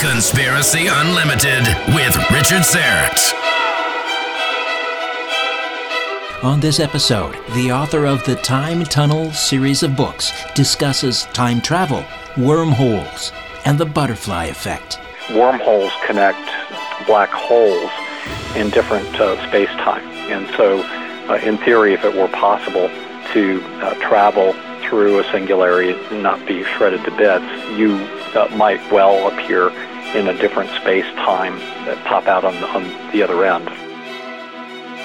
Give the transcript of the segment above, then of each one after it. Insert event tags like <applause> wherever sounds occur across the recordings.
Conspiracy Unlimited with Richard Syrett. On this episode, the author of the Time Tunnel series of books discusses time travel, wormholes, and the butterfly effect. Wormholes connect black holes in different uh, space time. And so, uh, in theory, if it were possible to uh, travel through a singularity and not be shredded to bits, you uh, might well appear in a different space time that pop out on on the other end.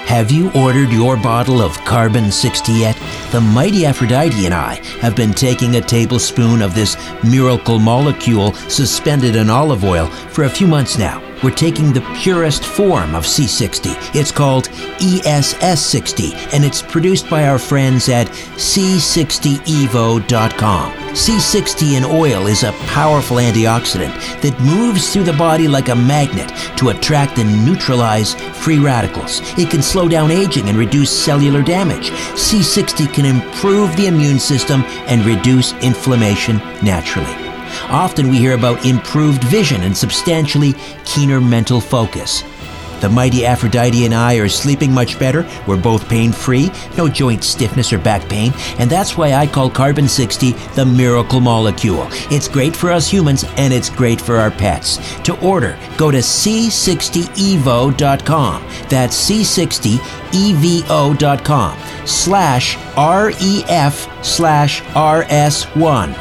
Have you ordered your bottle of Carbon 60 yet? The mighty Aphrodite and I have been taking a tablespoon of this miracle molecule suspended in olive oil for a few months now. We're taking the purest form of C60. It's called ESS60, and it's produced by our friends at C60evo.com. C60 in oil is a powerful antioxidant that moves through the body like a magnet to attract and neutralize free radicals. It can slow down aging and reduce cellular damage. C60 can improve the immune system and reduce inflammation naturally. Often we hear about improved vision and substantially keener mental focus. The mighty Aphrodite and I are sleeping much better. We're both pain free, no joint stiffness or back pain, and that's why I call Carbon 60 the miracle molecule. It's great for us humans and it's great for our pets. To order, go to c60evo.com. That's c60evo.com slash ref slash rs1.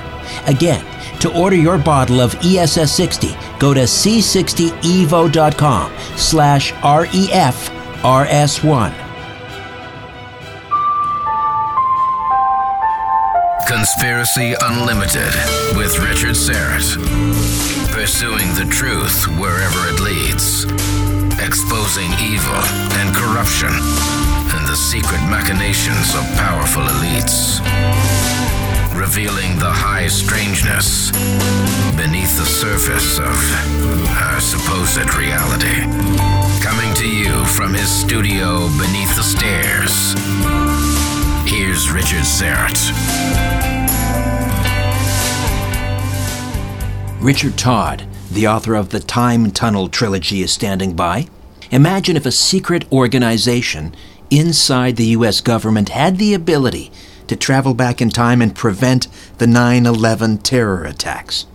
Again, to order your bottle of ESS 60, go to c60evo.com slash REF RS1. Conspiracy Unlimited with Richard Syrett. Pursuing the truth wherever it leads. Exposing evil and corruption and the secret machinations of powerful elites revealing the high strangeness beneath the surface of our supposed reality. Coming to you from his studio beneath the stairs, here's Richard Syrett. Richard Todd, the author of the Time Tunnel trilogy, is standing by. Imagine if a secret organization inside the U.S. government had the ability to travel back in time and prevent the 9 11 terror attacks.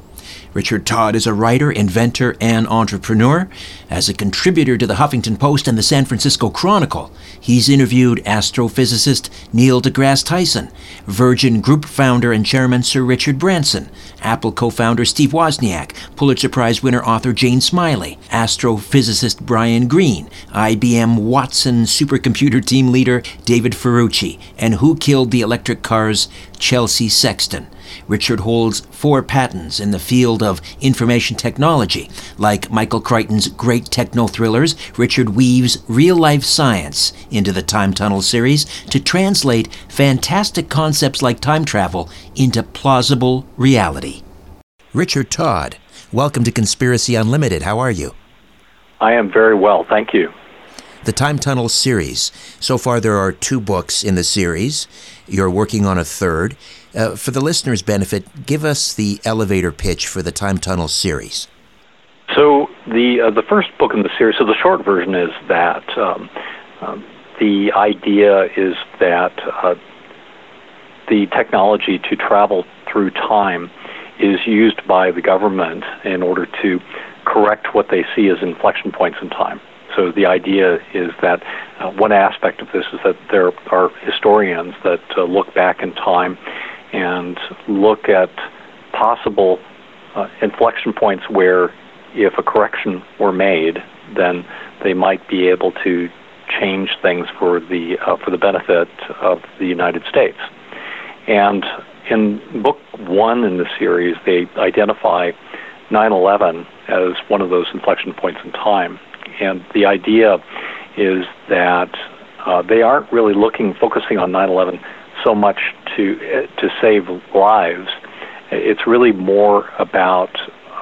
Richard Todd is a writer, inventor, and entrepreneur. As a contributor to the Huffington Post and the San Francisco Chronicle, he's interviewed astrophysicist Neil deGrasse Tyson, Virgin Group founder and chairman Sir Richard Branson, Apple co founder Steve Wozniak, Pulitzer Prize winner author Jane Smiley, astrophysicist Brian Greene, IBM Watson supercomputer team leader David Ferrucci, and Who Killed the Electric Car's Chelsea Sexton. Richard holds four patents in the field of information technology. Like Michael Crichton's great techno thrillers, Richard weaves real life science into the Time Tunnel series to translate fantastic concepts like time travel into plausible reality. Richard Todd, welcome to Conspiracy Unlimited. How are you? I am very well, thank you. The Time Tunnel series. So far, there are two books in the series. You're working on a third. Uh, for the listeners' benefit, give us the elevator pitch for the Time Tunnel series. So the uh, the first book in the series. So the short version is that um, um, the idea is that uh, the technology to travel through time is used by the government in order to correct what they see as inflection points in time. So the idea is that uh, one aspect of this is that there are historians that uh, look back in time and look at possible uh, inflection points where if a correction were made, then they might be able to change things for the uh, for the benefit of the United States. And in book one in the series, they identify 9/11 as one of those inflection points in time. And the idea is that uh, they aren't really looking, focusing on 9/11 so much to uh, to save lives. It's really more about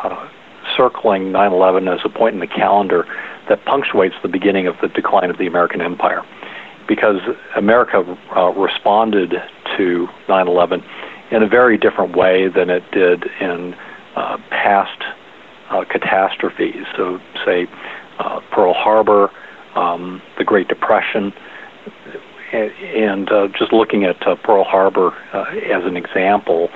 uh, circling 9/11 as a point in the calendar that punctuates the beginning of the decline of the American empire, because America uh, responded to 9/11 in a very different way than it did in uh, past uh, catastrophes. So, say uh, Pearl Harbor, um, the Great Depression, and, uh, just looking at uh, Pearl Harbor as an example.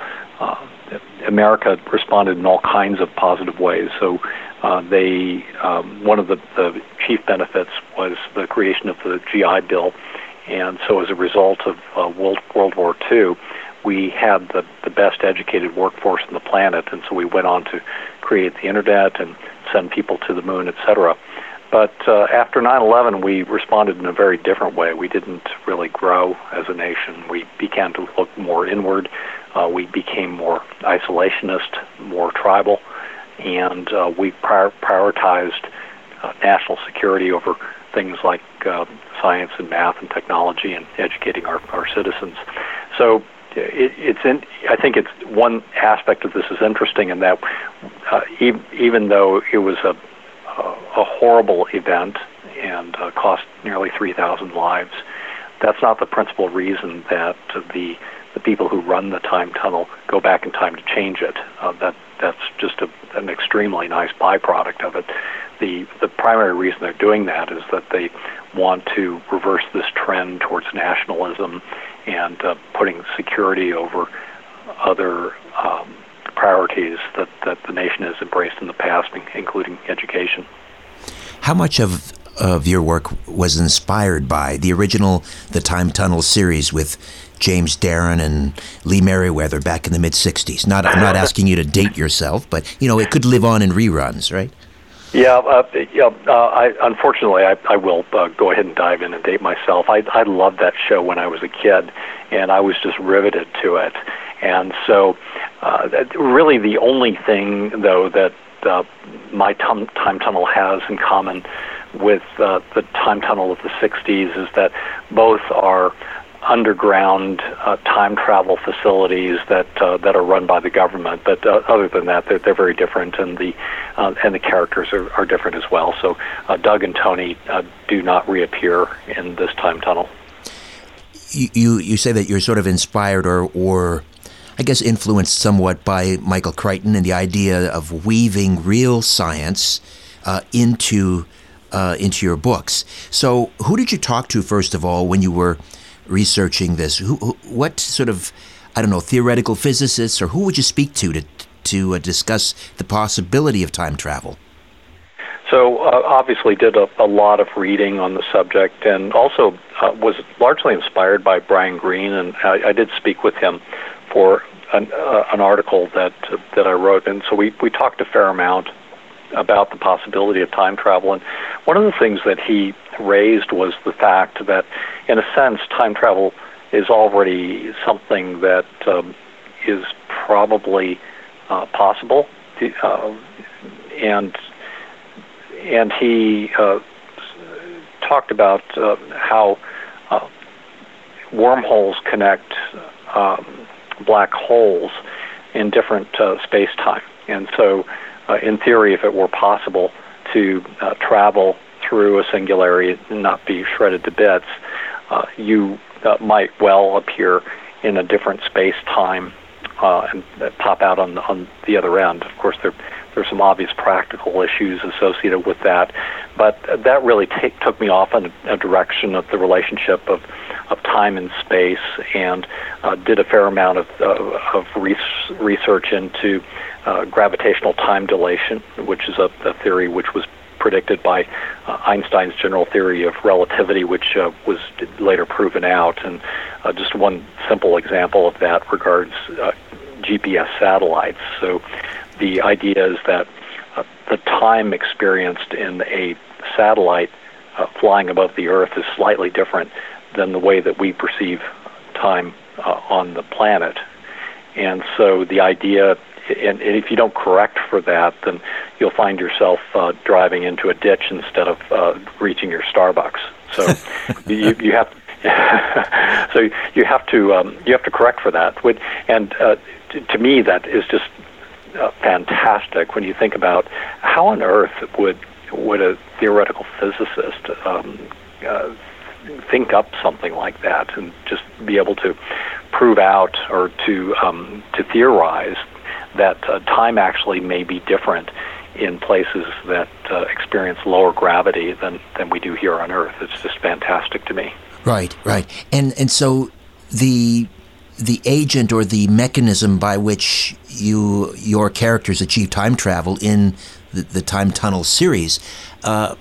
America responded in all kinds of positive ways. So uh, they um, one of the, the chief benefits was the creation of the GI Bill, and so as a result of uh, World, World War II, we had the, the best educated workforce on the planet, and so we went on to create the internet and send people to the moon, etc. But uh, after 9/11, we responded in a very different way. We didn't really grow as a nation. We began to look more inward. Uh, we became more isolationist, more tribal, and uh, we prior- prioritized uh, national security over things like uh, science and math and technology and educating our, our citizens. So it, it's in, I think it's one aspect of this is interesting in that uh, e- even though it was a, a horrible event and uh, cost nearly 3,000 lives, that's not the principal reason that the the people who run the time tunnel go back in time to change it. Uh, that that's just a, an extremely nice byproduct of it. The the primary reason they're doing that is that they want to reverse this trend towards nationalism and uh, putting security over other um, priorities that, that the nation has embraced in the past, including education. How much of of your work was inspired by the original The Time Tunnel series with James Darren and Lee Meriwether back in the mid '60s. Not, I'm not asking you to date yourself, but you know it could live on in reruns, right? Yeah, uh, yeah. Uh, I, unfortunately, I, I will uh, go ahead and dive in and date myself. I, I loved that show when I was a kid, and I was just riveted to it. And so, uh, that really, the only thing though that uh, my tum- time tunnel has in common with uh, the time tunnel of the '60s is that both are underground uh, time travel facilities that uh, that are run by the government. But uh, other than that, they're, they're very different, and the uh, and the characters are, are different as well. So uh, Doug and Tony uh, do not reappear in this time tunnel. You, you you say that you're sort of inspired or or I guess influenced somewhat by Michael Crichton and the idea of weaving real science into into your books. So who did you talk to first of all when you were researching this? Who, who, what sort of, I don't know, theoretical physicists, or who would you speak to to, to uh, discuss the possibility of time travel? So uh, obviously did a, a, lot of reading on the subject, and also uh, was largely inspired by Brian Greene, and I, I did speak with him for an, uh, an article that that I wrote, and so we we talked a fair amount about the possibility of time travel. And one of the things that he raised was the fact that, in a sense, time travel is already something that um, is probably uh, possible. Uh, and and he uh, talked about uh, how uh, wormholes connect um, black holes in different uh, space time And so, uh, in theory, if it were possible to uh, travel through a singularity and not be shredded to bits, uh, you uh, might well appear in a different space time uh, and pop out on the, on the other end. Of course, there there's some obvious practical issues associated with that, but that really took me off in a direction of the relationship of of time and space, and uh, did a fair amount of uh, of research into uh, gravitational time dilation, which is a, a theory which was predicted by uh, Einstein's general theory of relativity, which uh, was later proven out. And uh, just one simple example of that regards uh, GPS satellites. So the idea is that uh, the time experienced in a satellite flying above the Earth is slightly different than the way that we perceive time on the planet. And so the idea and, and, if you don't correct for that, then you'll find yourself uh, driving into a ditch instead of uh, reaching your Starbucks. So <laughs> you, you have <laughs> so you have to um, you have to correct for that. And uh, to, to me, that is just uh, fantastic when you think about how on earth would would a theoretical physicist um, uh, think up something like that and just be able to prove out or to um, to theorize that uh, time actually may be different in places that uh, experience lower gravity than, than we do here on Earth. It's just fantastic to me. Right, right, and and so the the agent or the mechanism by which you your characters achieve time travel in the, the time tunnel series. Uh,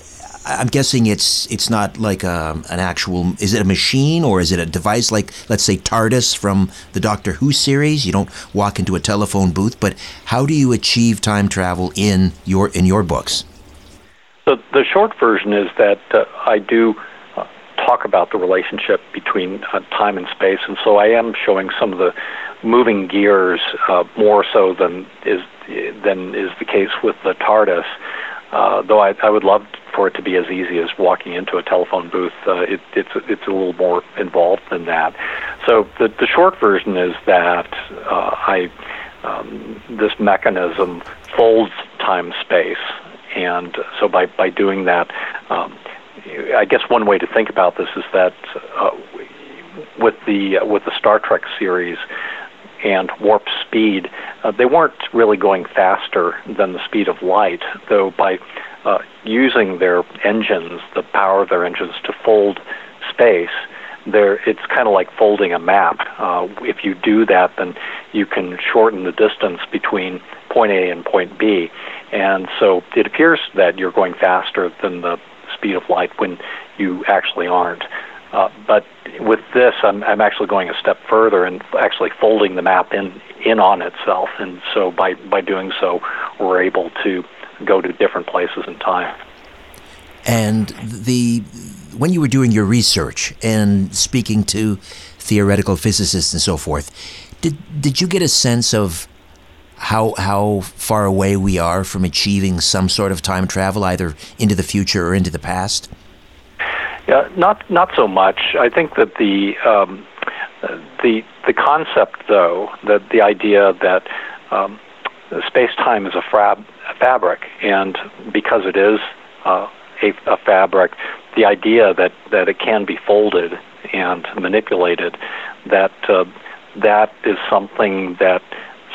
I'm guessing it's it's not like a, um, an actual. Is it a machine or is it a device like let's say TARDIS from the Doctor Who series? You don't walk into a telephone booth, but how do you achieve time travel in your in your books? So the short version is that uh, I do uh, talk about the relationship between uh, time and space, and so I am showing some of the moving gears uh, more so than is than is the case with the TARDIS. Uh, though I, I would love for it to be as easy as walking into a telephone booth. Uh, it, it's it's a little more involved than that. So the the short version is that uh, I um, this mechanism folds time space, and so by by doing that. Um, I guess one way to think about this is that uh, with the with the Star Trek series and warp speed, uh, they weren't really going faster than the speed of light. Though by uh, using their engines, the power of their engines, to fold space. There, it's kind of like folding a map. Uh, if you do that, then you can shorten the distance between point A and point B, and so it appears that you're going faster than the speed of light when you actually aren't. Uh, but with this, I'm, I'm actually going a step further and actually folding the map in in on itself, and so by by doing so, we're able to go to different places in time. And the when you were doing your research and speaking to theoretical physicists and so forth, did did you get a sense of how how far away we are from achieving some sort of time travel, either into the future or into the past? Yeah, not not so much. I think that the um, the the concept, though, that the idea that um, space time is a, fab, a fabric, and because it is uh, a, a fabric, the idea that, that it can be folded and manipulated, that uh, that is something that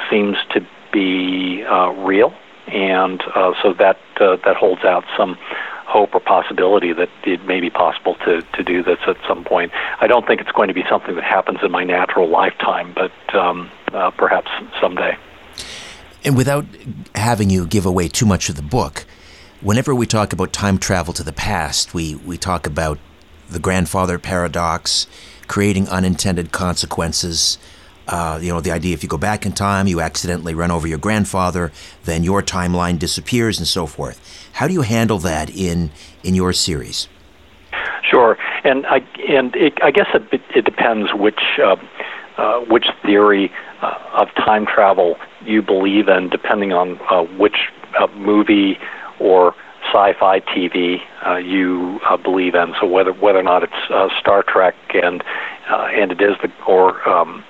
seems to be uh, real, and uh, so that uh, that holds out some hope or possibility that it may be possible to, to do this at some point. I don't think it's going to be something that happens in my natural lifetime, but um, uh, perhaps someday. And without having you give away too much of the book, whenever we talk about time travel to the past, we, we talk about the grandfather paradox, creating unintended consequences. Uh, you know, the idea if you go back in time, you accidentally run over your grandfather, then your timeline disappears and so forth. How do you handle that in, in your series? Sure, and I and it, I guess it, it depends which uh, uh, which theory uh, of time travel you believe in, depending on uh, which uh, movie or sci-fi TV uh, you uh, believe in. So whether whether or not it's uh, Star Trek and uh, and it is the or um,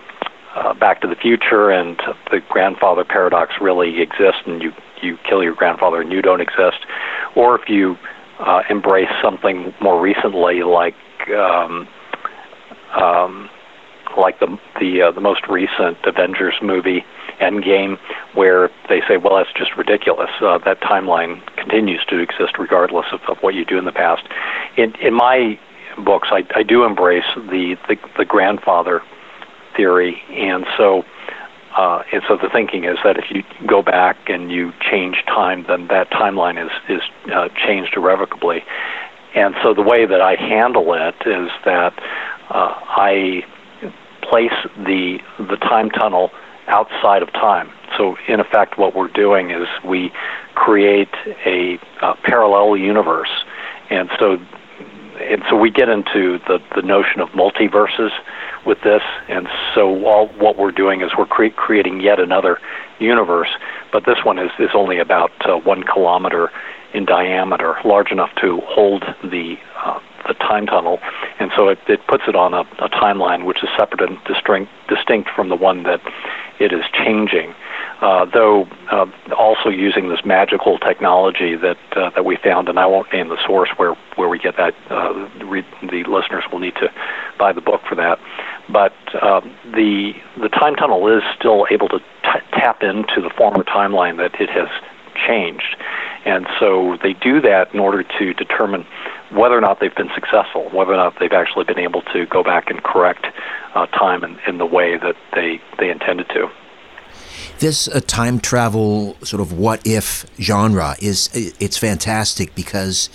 uh, Back to the Future and the grandfather paradox really exists, and you you kill your grandfather and you don't exist, or if you uh, embrace something more recently like um, um, like the the uh, the most recent Avengers movie, Endgame, where they say, well, that's just ridiculous. Uh, that timeline continues to exist regardless of, of what you do in the past. In in my books, I, I do embrace the, the the grandfather theory, and so. Uh, and so the thinking is that if you go back and you change time, then that timeline is is uh, changed irrevocably. And so the way that I handle it is that uh, I place the the time tunnel outside of time. So in effect, what we're doing is we create a, a parallel universe, and so and so we get into the the notion of multiverses with this, and so all what we're doing is we're cre- creating yet another universe, but this one is is only about uh, one kilometer in diameter, large enough to hold the uh, the time tunnel, and so it, it puts it on a, a timeline which is separate and distinct, distinct from the one that it is changing. Uh, though uh, also using this magical technology that uh, that we found, and I won't name the source where where we get that. Uh, read, the listeners will need to buy the book for that. But um, the the time tunnel is still able to t- tap into the former timeline that it has changed, and so they do that in order to determine whether or not they've been successful, whether or not they've actually been able to go back and correct uh, time in, in the way that they, they intended to. This uh, time travel sort of what if genre is it's fantastic because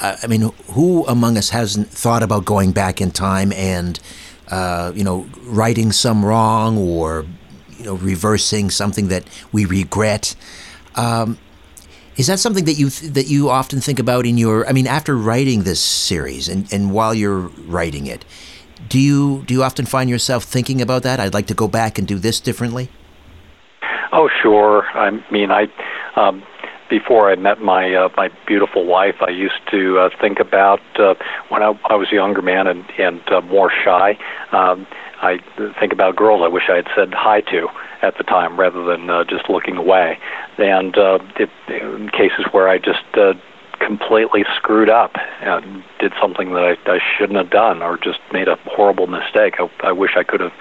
uh, I mean who among us hasn't thought about going back in time and uh, you know righting some wrong or you know reversing something that we regret. Um, is that something that you th- that you often think about in your? I mean, after writing this series and, and while you're writing it, do you do you often find yourself thinking about that? I'd like to go back and do this differently. Oh, sure. I mean, I um, before I met my uh, my beautiful wife, I used to uh, think about uh, when I, I was a younger man and and uh, more shy. Um, I think about girls I wish I had said hi to at the time rather than uh, just looking away. And uh, it, in cases where I just uh, completely screwed up and did something that I, I shouldn't have done or just made a horrible mistake, I, I wish I could have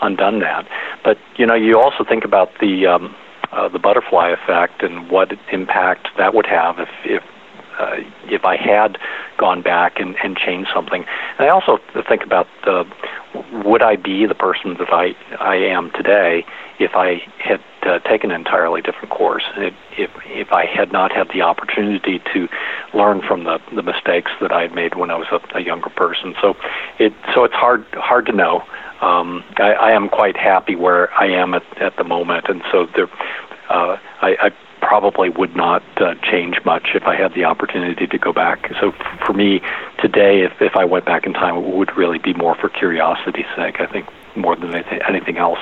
undone that. But you know, you also think about the um, uh, the butterfly effect and what impact that would have if if uh, if I had gone back and, and changed something. And I also think about uh, would I be the person that I I am today if I had uh, taken an entirely different course, if if I had not had the opportunity to learn from the the mistakes that I had made when I was a, a younger person. So it so it's hard hard to know. Um, I, I am quite happy where I am at, at the moment, and so there, uh, I, I probably would not uh, change much if I had the opportunity to go back. So f- for me today, if, if I went back in time, it would really be more for curiosity's sake, I think, more than anything, anything else.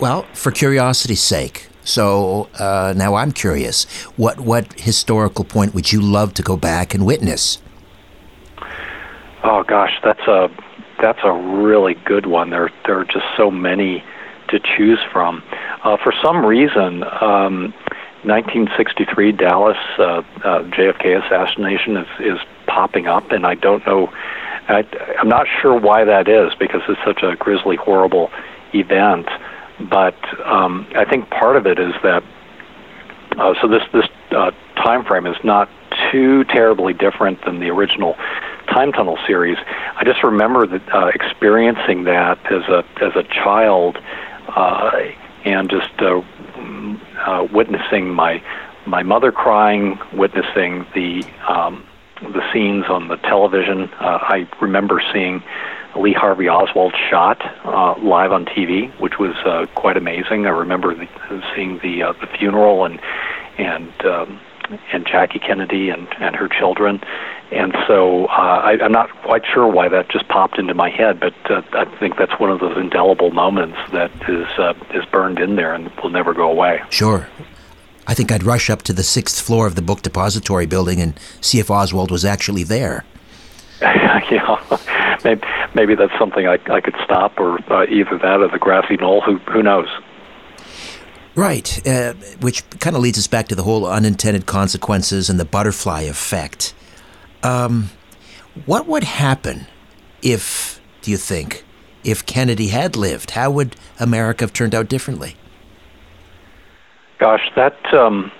Well, for curiosity's sake. So uh, now I'm curious. What what historical point would you love to go back and witness? Oh gosh, that's a that's a really good one. There there are just so many to choose from. Uh, for some reason, um, 1963 Dallas uh, uh, JFK assassination is is popping up, and I don't know. I, I'm not sure why that is because it's such a grisly, horrible event. But um, I think part of it is that uh, so this this uh, time frame is not too terribly different than the original time tunnel series. I just remember that uh, experiencing that as a as a child uh, and just uh, uh, witnessing my my mother crying, witnessing the um, the scenes on the television. Uh, I remember seeing Lee Harvey Oswald shot uh, live on TV, which was uh, quite amazing. I remember the, seeing the uh, the funeral and and um, and Jackie Kennedy and and her children, and so uh, I, I'm not quite sure why that just popped into my head, but uh, I think that's one of those indelible moments that is uh, is burned in there and will never go away. Sure. I think I'd rush up to the sixth floor of the book depository building and see if Oswald was actually there. <laughs> yeah, <laughs> maybe, maybe that's something I, I could stop, or uh, either that or the grassy knoll. Who who knows? Right, uh, which kind of leads us back to the whole unintended consequences and the butterfly effect. Um, what would happen if, do you think, if Kennedy had lived? How would America have turned out differently? Gosh, that um,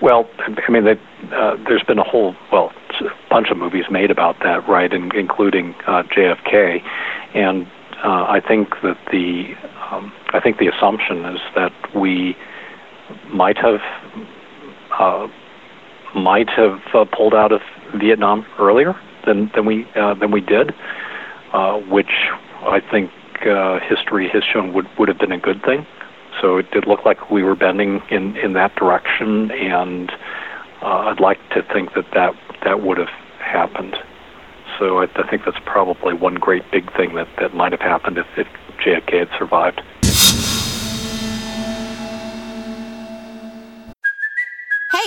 well, I mean, uh, there's been a whole well a bunch of movies made about that, right, in, including uh, JFK, and uh, I think that the um, I think the assumption is that we might have uh, might have uh, pulled out of Vietnam earlier than than we uh, than we did, uh, which I think uh, history has shown would would have been a good thing. So it did look like we were bending in in that direction, and I'd like to think that that that would have happened. So I, I think that's probably one great big thing that that might have happened if, if JFK had survived.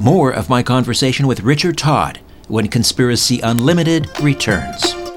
More of my conversation with Richard Todd when Conspiracy Unlimited returns.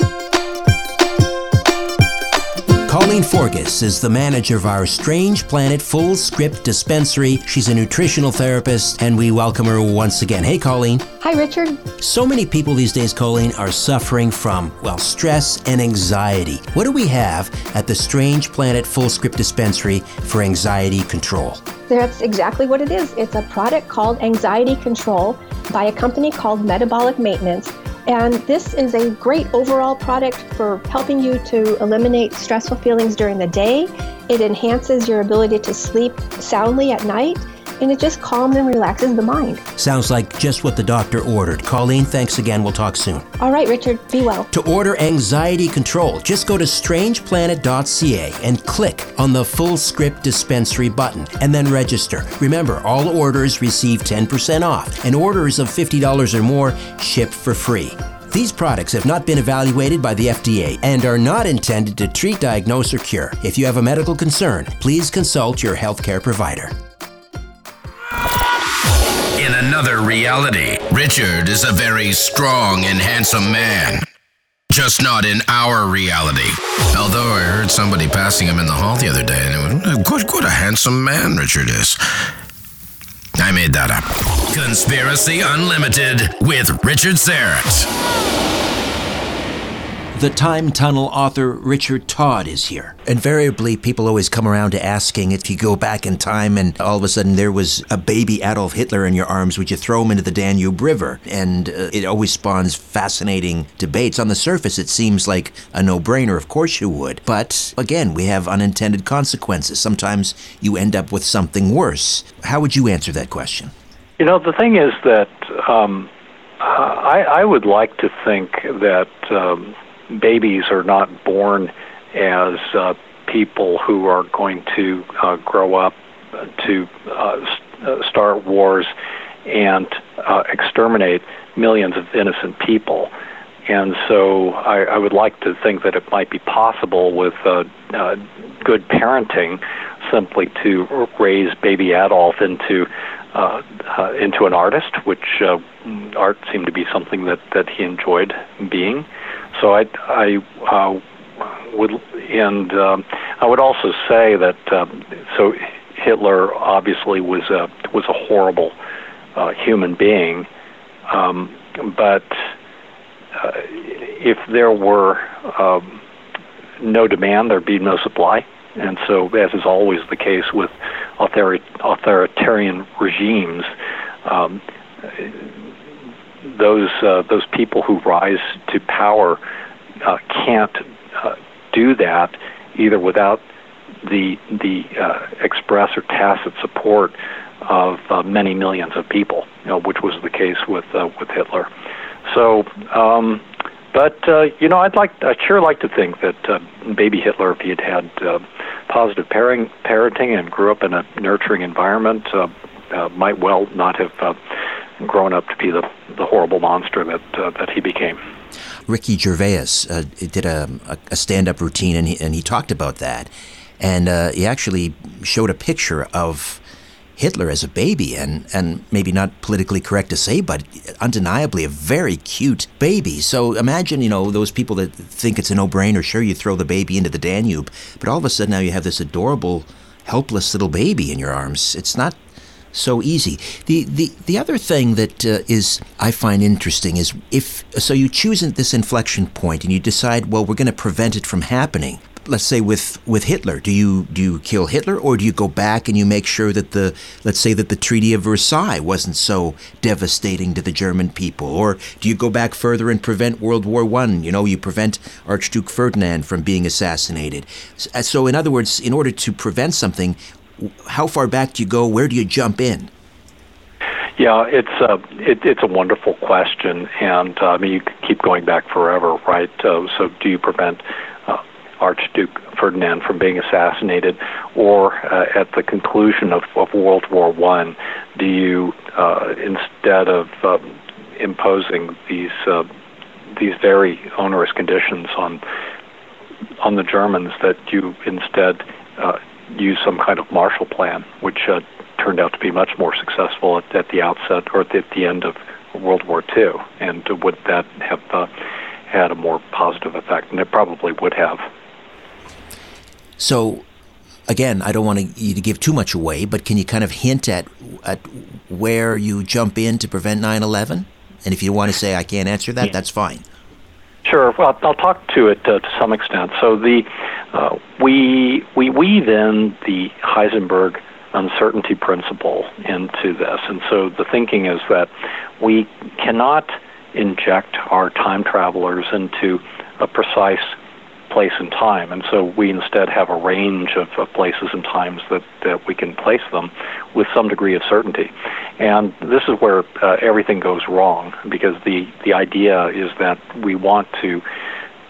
Colleen Forgus is the manager of our Strange Planet Fullscript Dispensary. She's a nutritional therapist, and we welcome her once again. Hey, Colleen. Hi, Richard. So many people these days, Colleen, are suffering from, well, stress and anxiety. What do we have at the Strange Planet Fullscript Dispensary for anxiety control? That's exactly what it is. It's a product called Anxiety Control by a company called Metabolic Maintenance. And this is a great overall product for helping you to eliminate stressful feelings during the day. It enhances your ability to sleep soundly at night and it just calms and relaxes the mind. Sounds like just what the doctor ordered. Colleen, thanks again. We'll talk soon. All right, Richard, be well. To order anxiety control, just go to strangeplanet.ca and click on the Fullscript dispensary button and then register. Remember, all orders receive 10% off, and orders of $50 or more ship for free. These products have not been evaluated by the FDA and are not intended to treat, diagnose, or cure. If you have a medical concern, please consult your healthcare provider. In another reality, Richard is a very strong and handsome man. Just not in our reality. Although I heard somebody passing him in the hall the other day, and it was good, what a handsome man Richard is. I made that up. Conspiracy Unlimited with Richard Syrett. The Time Tunnel author Richard Todd is here. Invariably, people always come around to asking if you go back in time and all of a sudden there was a baby Adolf Hitler in your arms, would you throw him into the Danube River? And uh, it always spawns fascinating debates. On the surface, it seems like a no brainer. Of course you would. But again, we have unintended consequences. Sometimes you end up with something worse. How would you answer that question? You know, the thing is that um, I, I would like to think that. Um, babies are not born as uh, people who are going to uh, grow up to uh, uh, start wars and uh, exterminate millions of innocent people. And so I, I would like to think that it might be possible with uh, uh, good parenting simply to raise baby Adolf into uh, uh, into an artist, which uh, art seemed to be something that, that he enjoyed being. So I, I uh, would, and um, I would also say that um, so Hitler obviously was a was a horrible uh, human being, um, but uh, if there were um, no demand, there'd be no supply. And so, as is always the case with authori- authoritarian regimes, um, those uh, those people who rise to power uh, can't uh, do that either without the the uh, express or tacit support of uh, many millions of people, you know, which was the case with uh, with Hitler. So, um, but uh, you know, I'd like I'd sure like to think that baby Hitler, if he had had positive parenting, parenting and grew up in a nurturing environment, might well not have grown up to be the the horrible monster that uh, that he became. Ricky Gervais uh, did a, a stand-up routine, and he, and he talked about that, and uh, he actually showed a picture of Hitler as a baby, and, and maybe not politically correct to say, but undeniably a very cute baby. So imagine, you know, those people that think it's a no brainer, sure, you throw the baby into the Danube, but all of a sudden now you have this adorable, helpless little baby in your arms. It's not so easy. The the the other thing that uh, is I find interesting is if so you choose this inflection point and you decide well we're going to prevent it from happening let's say with with Hitler, do you do you kill Hitler or do you go back and you make sure that the let's say that the Treaty of Versailles wasn't so devastating to the German people, or do you go back further and prevent World War One? You know, you prevent Archduke Ferdinand from being assassinated. So, in other words, in order to prevent something, how far back do you go? Where do you jump in? Yeah, it's a it, it's a wonderful question, and uh, I mean you keep going back forever, right? Uh, so, do you prevent Archduke Ferdinand from being assassinated, or uh, at the conclusion of, of World War One, do you uh, instead of um, imposing these uh, these very onerous conditions on on the Germans, that you instead uh, use some kind of Marshall Plan, which uh, turned out to be much more successful at, at the outset or at the end of World War II, and would that have uh, had a more positive effect? And it probably would have. So, again, I don't want you to give too much away, but can you kind of hint at at where you jump in to prevent 9/11? And if you want to say I can't answer that, yeah. that's fine. Sure. Well, I'll talk to it uh, to some extent. So the uh, we we weave in the Heisenberg uncertainty principle into this, and so the thinking is that we cannot inject our time travelers into a precise place and time. And so we instead have a range of, of places and times that, that we can place them with some degree of certainty. And this is where uh, everything goes wrong because the, the idea is that we want to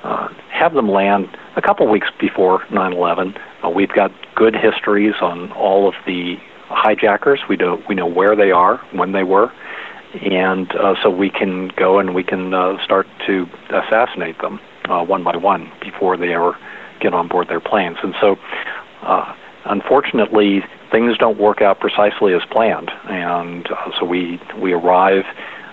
uh, have them land a couple weeks before 9 11. Uh, we've got good histories on all of the hijackers. We know, we know where they are, when they were. And uh, so we can go and we can uh, start to assassinate them uh, one by one before they ever get on board their planes. And so, uh, unfortunately, things don't work out precisely as planned. And uh, so we we arrive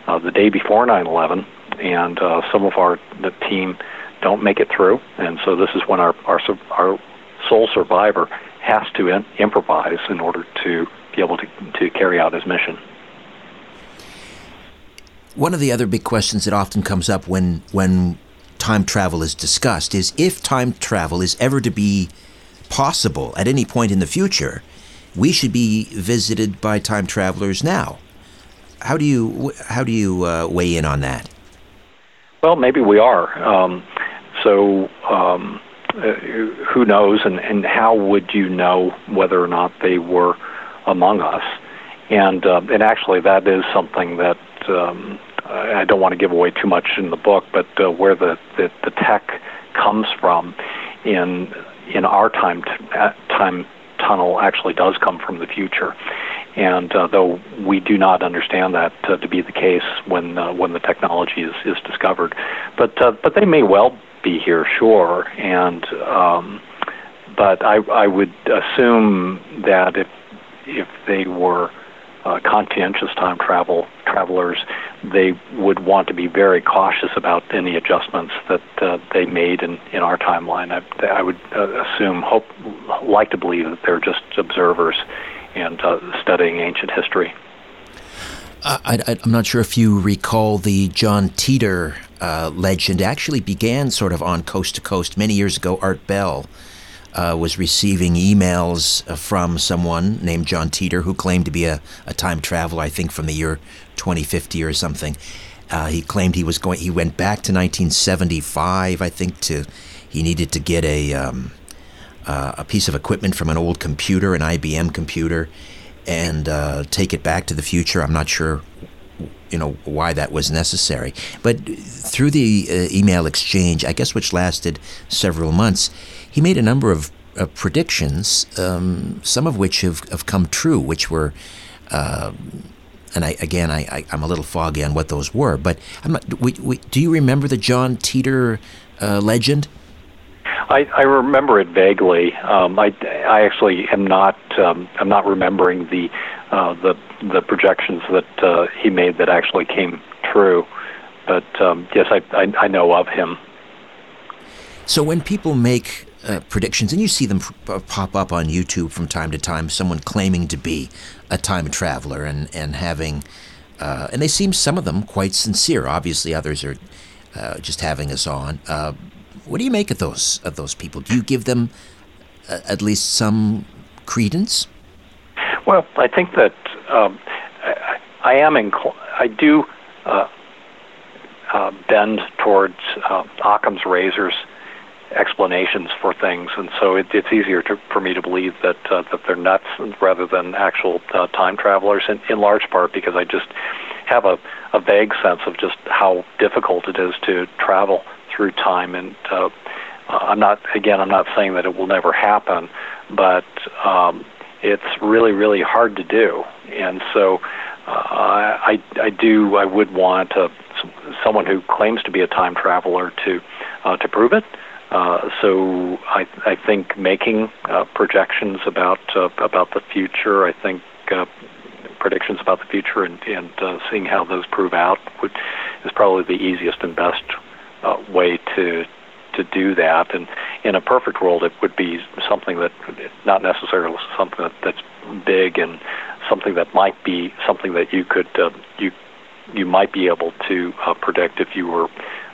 uh, the day before 9/11, and uh, some of our the team don't make it through. And so this is when our our our sole survivor has to in, improvise in order to be able to to carry out his mission. One of the other big questions that often comes up when when time travel is discussed is if time travel is ever to be possible at any point in the future, we should be visited by time travelers now. How do you how do you uh, weigh in on that? Well, maybe we are. Um, so um, uh, who knows? And, and how would you know whether or not they were among us? And uh, and actually, that is something that um, I don't want to give away too much in the book, but uh, where the, the, the tech comes from in in our time t- uh, time tunnel actually does come from the future. And uh, though we do not understand that uh, to be the case when uh, when the technology is, is discovered, but uh, but they may well be here, sure. And um, but I I would assume that if if they were uh, conscientious time travel travelers, they would want to be very cautious about any adjustments that uh, they made in, in our timeline. I, I would uh, assume, hope, like to believe that they're just observers and uh, studying ancient history. I, am not sure if you recall the John Titor uh, legend actually began sort of on coast to coast. Many years ago, Art Bell uh, was receiving emails uh, from someone named John Titor who claimed to be a, a time traveler, I think from the year 2050 or something. Uh, he claimed he was going. He went back to 1975, I think. To he needed to get a um, uh, a piece of equipment from an old computer, an IBM computer, and uh, take it back to the future. I'm not sure, you know, why that was necessary. But through the uh, email exchange, I guess which lasted several months, he made a number of uh, predictions, um, some of which have, have come true, which were. Uh, and I, again, I, I, am a little foggy on what those were, but I'm not. We, we, do you remember the John Titor uh, legend? I, I remember it vaguely. Um, I, I actually am not. Um, I'm not remembering the uh, the the projections that uh, he made that actually came true. But um, yes, I, I I know of him. So when people make uh, predictions, and you see them f- pop up on YouTube from time to time, someone claiming to be a time traveler and and having, uh, and they seem some of them quite sincere. Obviously, others are uh, just having us on. Uh, what do you make of those of those people? Do you give them at least some credence? Well, I think that um, I, I, am incl- I do uh, bend towards Occam's razors explanations for things, and so it, it's easier to, for me to believe that uh, that they're nuts rather than actual uh, time travelers. In, in large part because I just have a, a vague sense of just how difficult it is to travel through time, and uh, I'm not again I'm not saying that it will never happen, but um, it's really really hard to do, and so. Uh, I I do I would want a, someone who claims to be a time traveler to uh, to prove it, uh, so I, I think making uh, projections about uh, about the future, I think uh, predictions about the future and, and uh, seeing how those prove out would, is probably the easiest and best uh, way to to do that. And in a perfect world, it would be something that not necessarily something that, that's big and something that might be something that you could uh, you you might be able to uh, predict if you were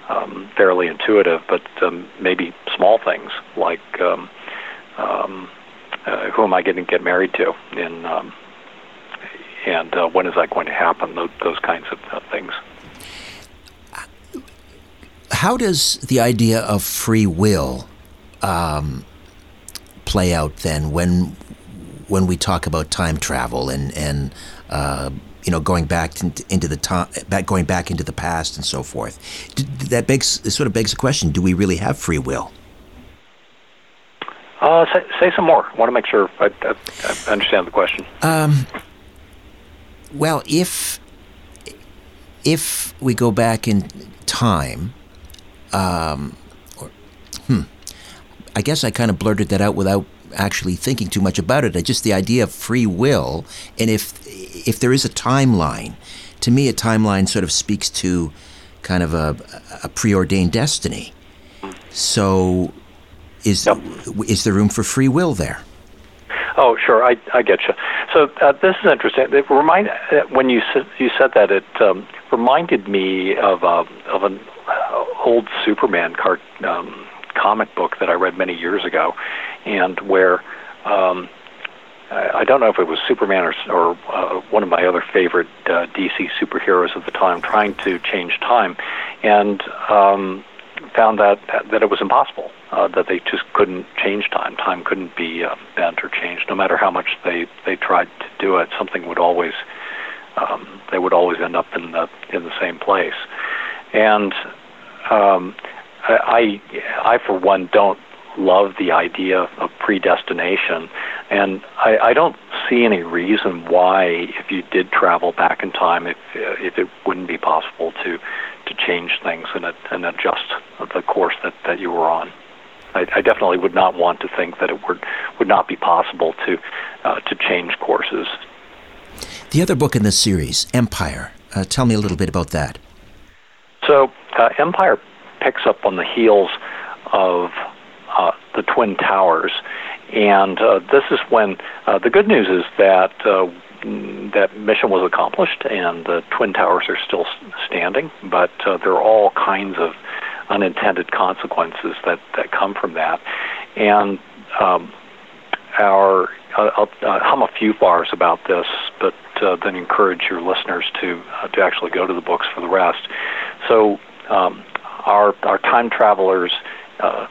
um, fairly intuitive, but um, maybe small things like um, um, uh, who am I going to get married to, and um, and uh, when is that going to happen? Those, those kinds of uh, things. How does the idea of free will um, play out then when when we talk about time travel and and uh, you know, going back into the time, back going back into the past and so forth. That begs sort of begs the question: Do we really have free will? Uh, say, say some more. I want to make sure I, I, I understand the question. Um, well, if if we go back in time, um, or, hmm, I guess I kind of blurted that out without actually thinking too much about it. Just the idea of free will, and if if there is a timeline, to me, a timeline sort of speaks to kind of a, a preordained destiny. So, is yep. is there room for free will there? Oh, sure, I I get you. So uh, this is interesting. It remind uh, when you said, you said that it um, reminded me of uh, of an old Superman cart, um, comic book that I read many years ago, and where um, I don't know if it was Superman or, or uh, one of my other favorite uh, DC superheroes at the time, trying to change time, and um, found that that it was impossible. Uh, that they just couldn't change time. Time couldn't be uh, bent or changed, no matter how much they they tried to do it. Something would always um, they would always end up in the in the same place. And um, I, I for one don't love the idea of predestination, and I, I don't see any reason why, if you did travel back in time, if if it wouldn't be possible to to change things and, and adjust the course that, that you were on. I, I definitely would not want to think that it would would not be possible to uh, to change courses. The other book in this series, Empire. Uh, tell me a little bit about that. So, uh, Empire picks up on the heels of uh, the Twin Towers. And uh, this is when uh, the good news is that uh, that mission was accomplished, and the twin towers are still standing. But uh, there are all kinds of unintended consequences that that come from that, and um, our uh, I'll uh, hum a few bars about this, but uh, then encourage your listeners to uh, to actually go to the books for the rest. So um, our our time travelers uh,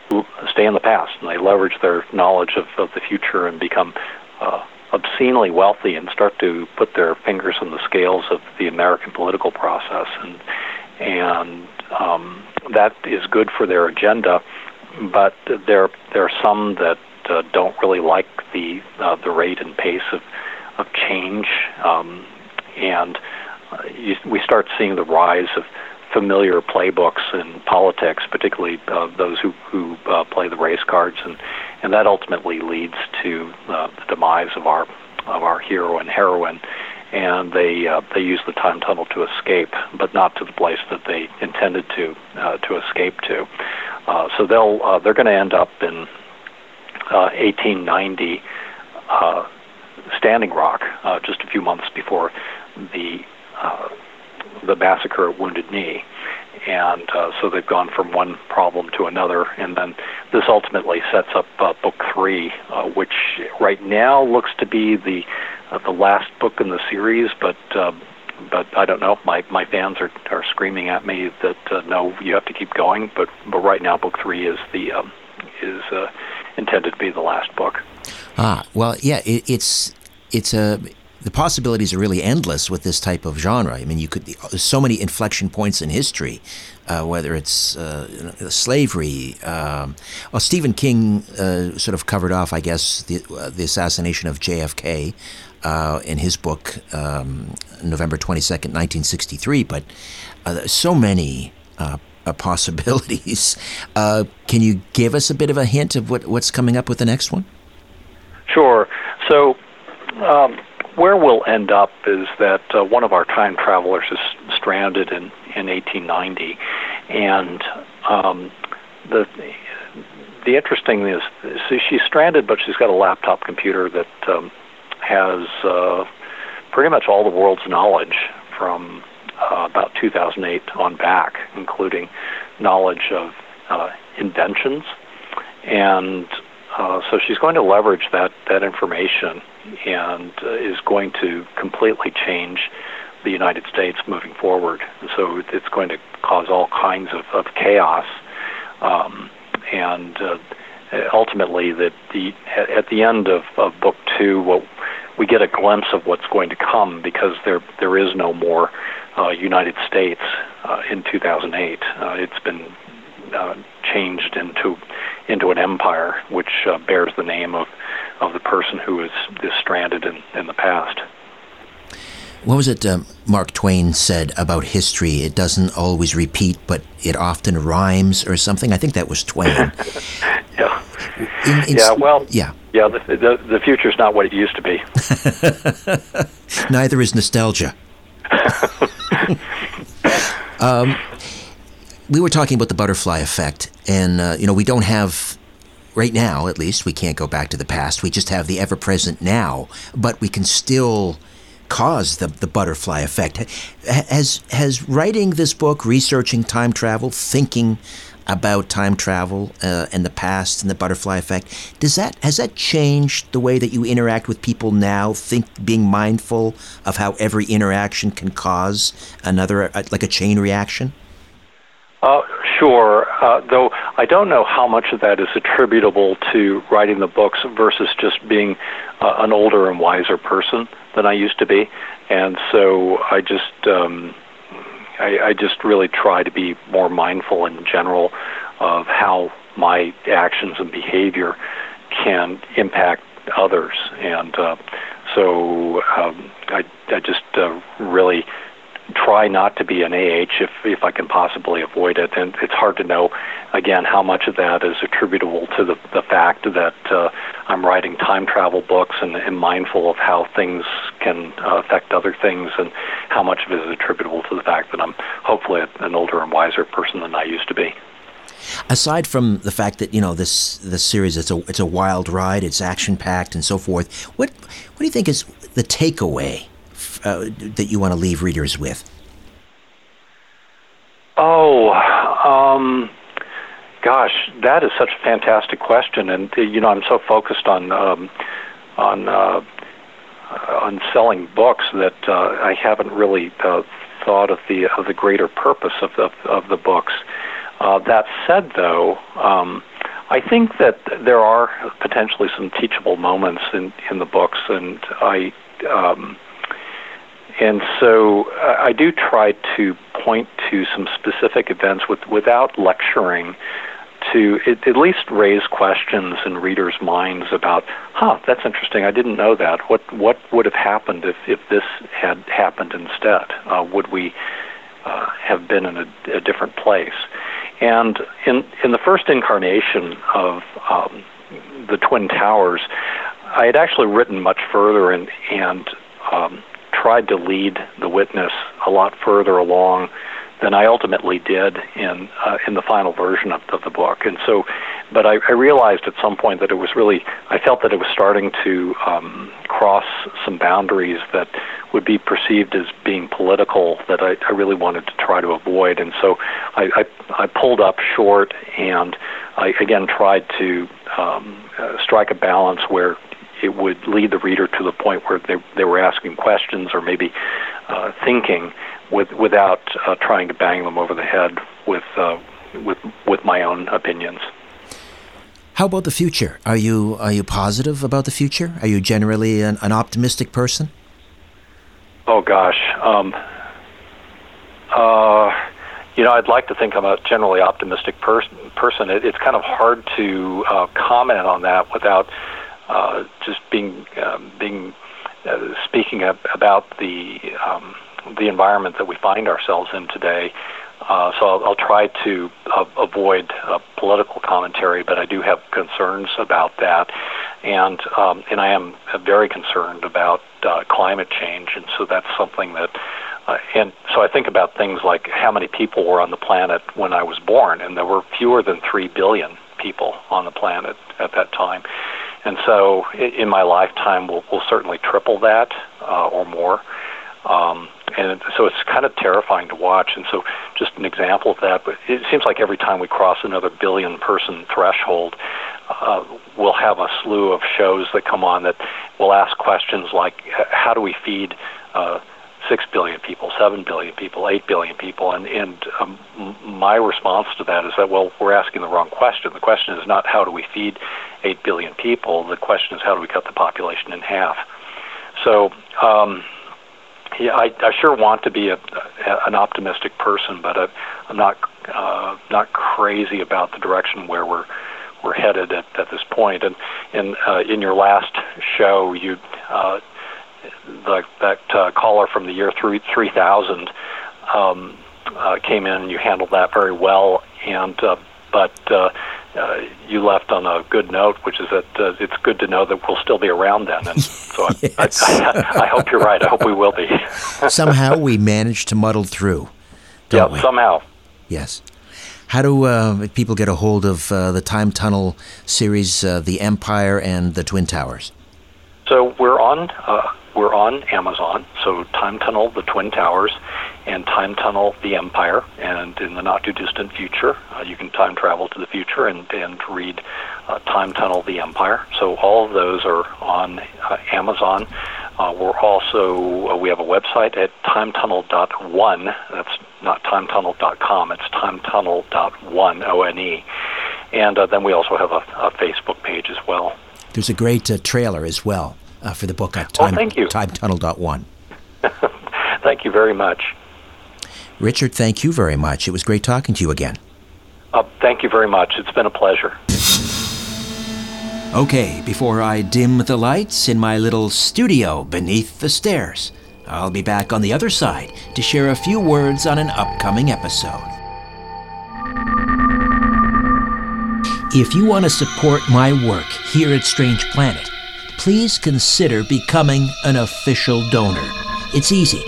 stay in the past and they leverage their knowledge of, of the future and become uh, obscenely wealthy and start to put their fingers on the scales of the American political process and and um, that is good for their agenda. But there there are some that uh, don't really like the uh, the rate and pace of of change, um, and uh, you, we start seeing the rise of familiar playbooks in politics, particularly uh, those who who uh, play the race cards, and and that ultimately leads to uh, the demise of our of our hero and heroine. And they uh, they use the time tunnel to escape, but not to the place that they intended to uh, to escape to. Uh, so they'll uh, they're going to end up in 1890 uh, uh, Standing Rock, uh, just a few months before the the massacre at Wounded Knee. And uh, so they've gone from one problem to another, and then this ultimately sets up uh, book three, uh, which right now looks to be the uh, the last book in the series, but uh, but I don't know. My my fans are are screaming at me that uh, no, you have to keep going. But but right now, book three is the um, is uh, intended to be the last book. Ah, well, yeah, it, it's it's a the possibilities are really endless with this type of genre. I mean, you could so many inflection points in history, uh, whether it's uh, slavery. Um, well, Stephen King uh, sort of covered off, I guess, the, uh, the assassination of JFK uh, in his book, um, November twenty second, nineteen sixty three. But uh, so many <laughs> possibilities. Can you give us a bit of a hint of what, what's coming up with the next one? Sure. So, um, where we'll end up is that uh, one of our time travelers is stranded in, in 1890, and um, the the interesting is, is she's stranded, but she's got a laptop computer that um, has uh, pretty much all the world's knowledge from uh, about 2008 on back, including knowledge of uh, inventions. And uh, so she's going to leverage that, that information and uh, is going to completely change the United States moving forward. So it's going to cause all kinds of, of chaos. Um, and uh, ultimately, that the at the end of, of book two, what we get a glimpse of what's going to come because there there is no more uh, United States uh, in 2008. Uh, it's been uh, changed into into an empire which uh, bears the name of of the person who is is stranded in, in the past. What was it um, Mark Twain said about history? It doesn't always repeat, but it often rhymes, or something. I think that was Twain. <laughs> yeah. In, in, yeah. Well. Yeah. Yeah. The, the the future's not what it used to be. <laughs> Neither is nostalgia. <laughs> um, we were talking about the butterfly effect, and uh, you know we don't have right now, at least, we can't go back to the past. We just have the ever present now, but we can still cause the, the butterfly effect. Has, has writing this book, researching time travel, thinking about time travel uh, and the past and the butterfly effect. Does that has that changed the way that you interact with people now? Think being mindful of how every interaction can cause another uh, like a chain reaction. Uh, sure, uh, though I don't know how much of that is attributable to writing the books versus just being uh, an older and wiser person than I used to be, and so I just um, I, I just really try to be more mindful in general of how my actions and behavior can impact others, and uh, so um, I, I just uh, really try not to be an AH if if I can possibly avoid it. And it's hard to know, again, how much of that is attributable to the the fact that uh, I'm writing time travel books and, and mindful of how things can uh, affect other things, and how much of it is attributable to the fact that I'm hopefully an older and wiser person than I used to be. Aside from the fact that you know this this series it's a it's a wild ride, it's action packed and so forth. What what do you think is the takeaway uh, that you want to leave readers with? Oh, um, gosh, that is such a fantastic question, and you know, I'm so focused on um, on uh, on selling books that uh, I haven't really uh, thought of the of the greater purpose of the of the books. Uh, that said, though, um, I think that there are potentially some teachable moments in in the books, and I. Um, and so uh, I do try to point to some specific events with, without lecturing to at least raise questions in readers' minds about, huh, that's interesting. I didn't know that. What what would have happened if, if this had happened instead? Uh, would we uh, have been in a, a different place? And in in the first incarnation of um, the Twin Towers, I had actually written much further and and um, tried to lead the witness a lot further along than I ultimately did in uh, in the final version of, of the book. And so, but I, I realized at some point that it was really I felt that it was starting to um, cross some boundaries that would be perceived as being political that I, I really wanted to try to avoid. And so I, I, I pulled up short and I again tried to um, uh, strike a balance where it would lead the reader to the point where they, they were asking questions or maybe uh, thinking with, without uh, trying to bang them over the head with, uh, with, with my own opinions. How about the future? Are you are you positive about the future? Are you generally an, an optimistic person? Oh gosh, um, uh, you know, I'd like to think I'm a generally optimistic person. Person, it, it's kind of hard to uh, comment on that without uh, just being um, being uh, speaking ab- about the um, the environment that we find ourselves in today. Uh, so I'll, I'll try to uh, avoid uh, political commentary, but I do have concerns about that, and um, and I am very concerned about uh, climate change, and so that's something that. Uh, and so I think about things like how many people were on the planet when I was born, and there were fewer than three billion people on the planet at that time. And so in my lifetime, we'll, we'll certainly triple that uh, or more. Um, and so it's kind of terrifying to watch. And so, just an example of that. But it seems like every time we cross another billion-person threshold, uh, we'll have a slew of shows that come on that will ask questions like, "How do we feed?" Uh, six billion people, seven billion people, eight billion people, and and um, my response to that is that well, we're asking the wrong question. The question is not how do we feed eight billion people. The question is how do we cut the population in half. So. Um, yeah, I, I sure want to be a, a, an optimistic person, but I, I'm not uh, not crazy about the direction where we're we're headed at, at this point. And in uh, in your last show, you uh, the, that uh, caller from the year three three thousand um, uh, came in, and you handled that very well. And uh, but uh, uh, you left on a good note, which is that uh, it's good to know that we'll still be around then. And so <laughs> yes. I, I, I, hope you're right. I hope we will be. <laughs> somehow we managed to muddle through. yeah, we? somehow. Yes. How do uh, people get a hold of uh, the Time Tunnel series, uh, The Empire and the Twin Towers? So we're on uh, we're on Amazon. So Time Tunnel, The Twin Towers, and Time Tunnel, The Empire. And in the not too distant future, uh, you can time travel to the future and, and read uh, Time Tunnel, The Empire. So all of those are on uh, Amazon. Uh, we're also, uh, we have a website at timetunnel.one. That's not timetunnel.com, it's timetunnel.one, O-N-E. And uh, then we also have a, a, Facebook page as well. There's a great trailer as well uh, for the book at time, thank you. timetunnel.one. <laughs> thank you very much. Richard, thank you very much. It was great talking to you again. Uh, thank you very much. It's been a pleasure. Okay, before I dim the lights in my little studio beneath the stairs, I'll be back on the other side to share a few words on an upcoming episode. If you want to support my work here at Strange Planet, please consider becoming an official donor. It's easy.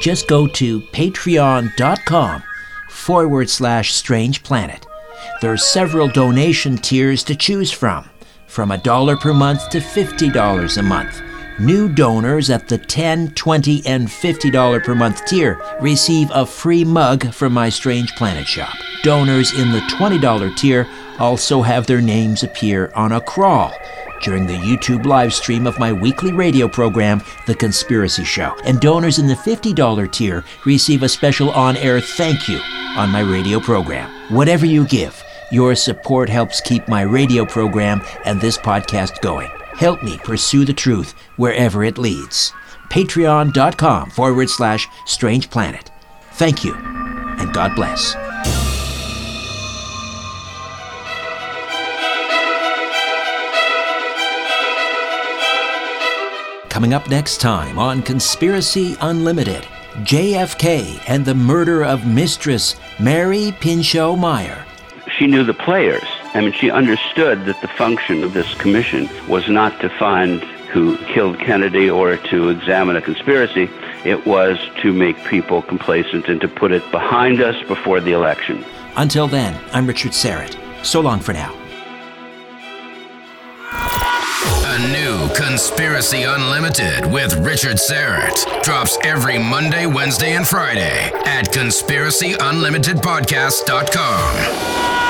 Just go to patreon.com forward slash strange planet. There are several donation tiers to choose from, from a dollar per month to $50 a month. New donors at the $10, $20, and $50 per month tier receive a free mug from my Strange Planet shop. Donors in the $20 tier also have their names appear on a crawl during the YouTube live stream of my weekly radio program, The Conspiracy Show. And donors in the $50 tier receive a special on air thank you on my radio program. Whatever you give, your support helps keep my radio program and this podcast going. Help me pursue the truth wherever it leads. Patreon.com forward slash strange planet. Thank you, and God bless. Coming up next time on Conspiracy Unlimited JFK and the murder of Mistress Mary Pinchot Meyer. She knew the players. I mean, she understood that the function of this commission was not to find who killed Kennedy or to examine a conspiracy. It was to make people complacent and to put it behind us before the election. Until then, I'm Richard Syrett. So long for now. A new Conspiracy Unlimited with Richard Syrett drops every Monday, Wednesday, and Friday at conspiracyunlimitedpodcast.com.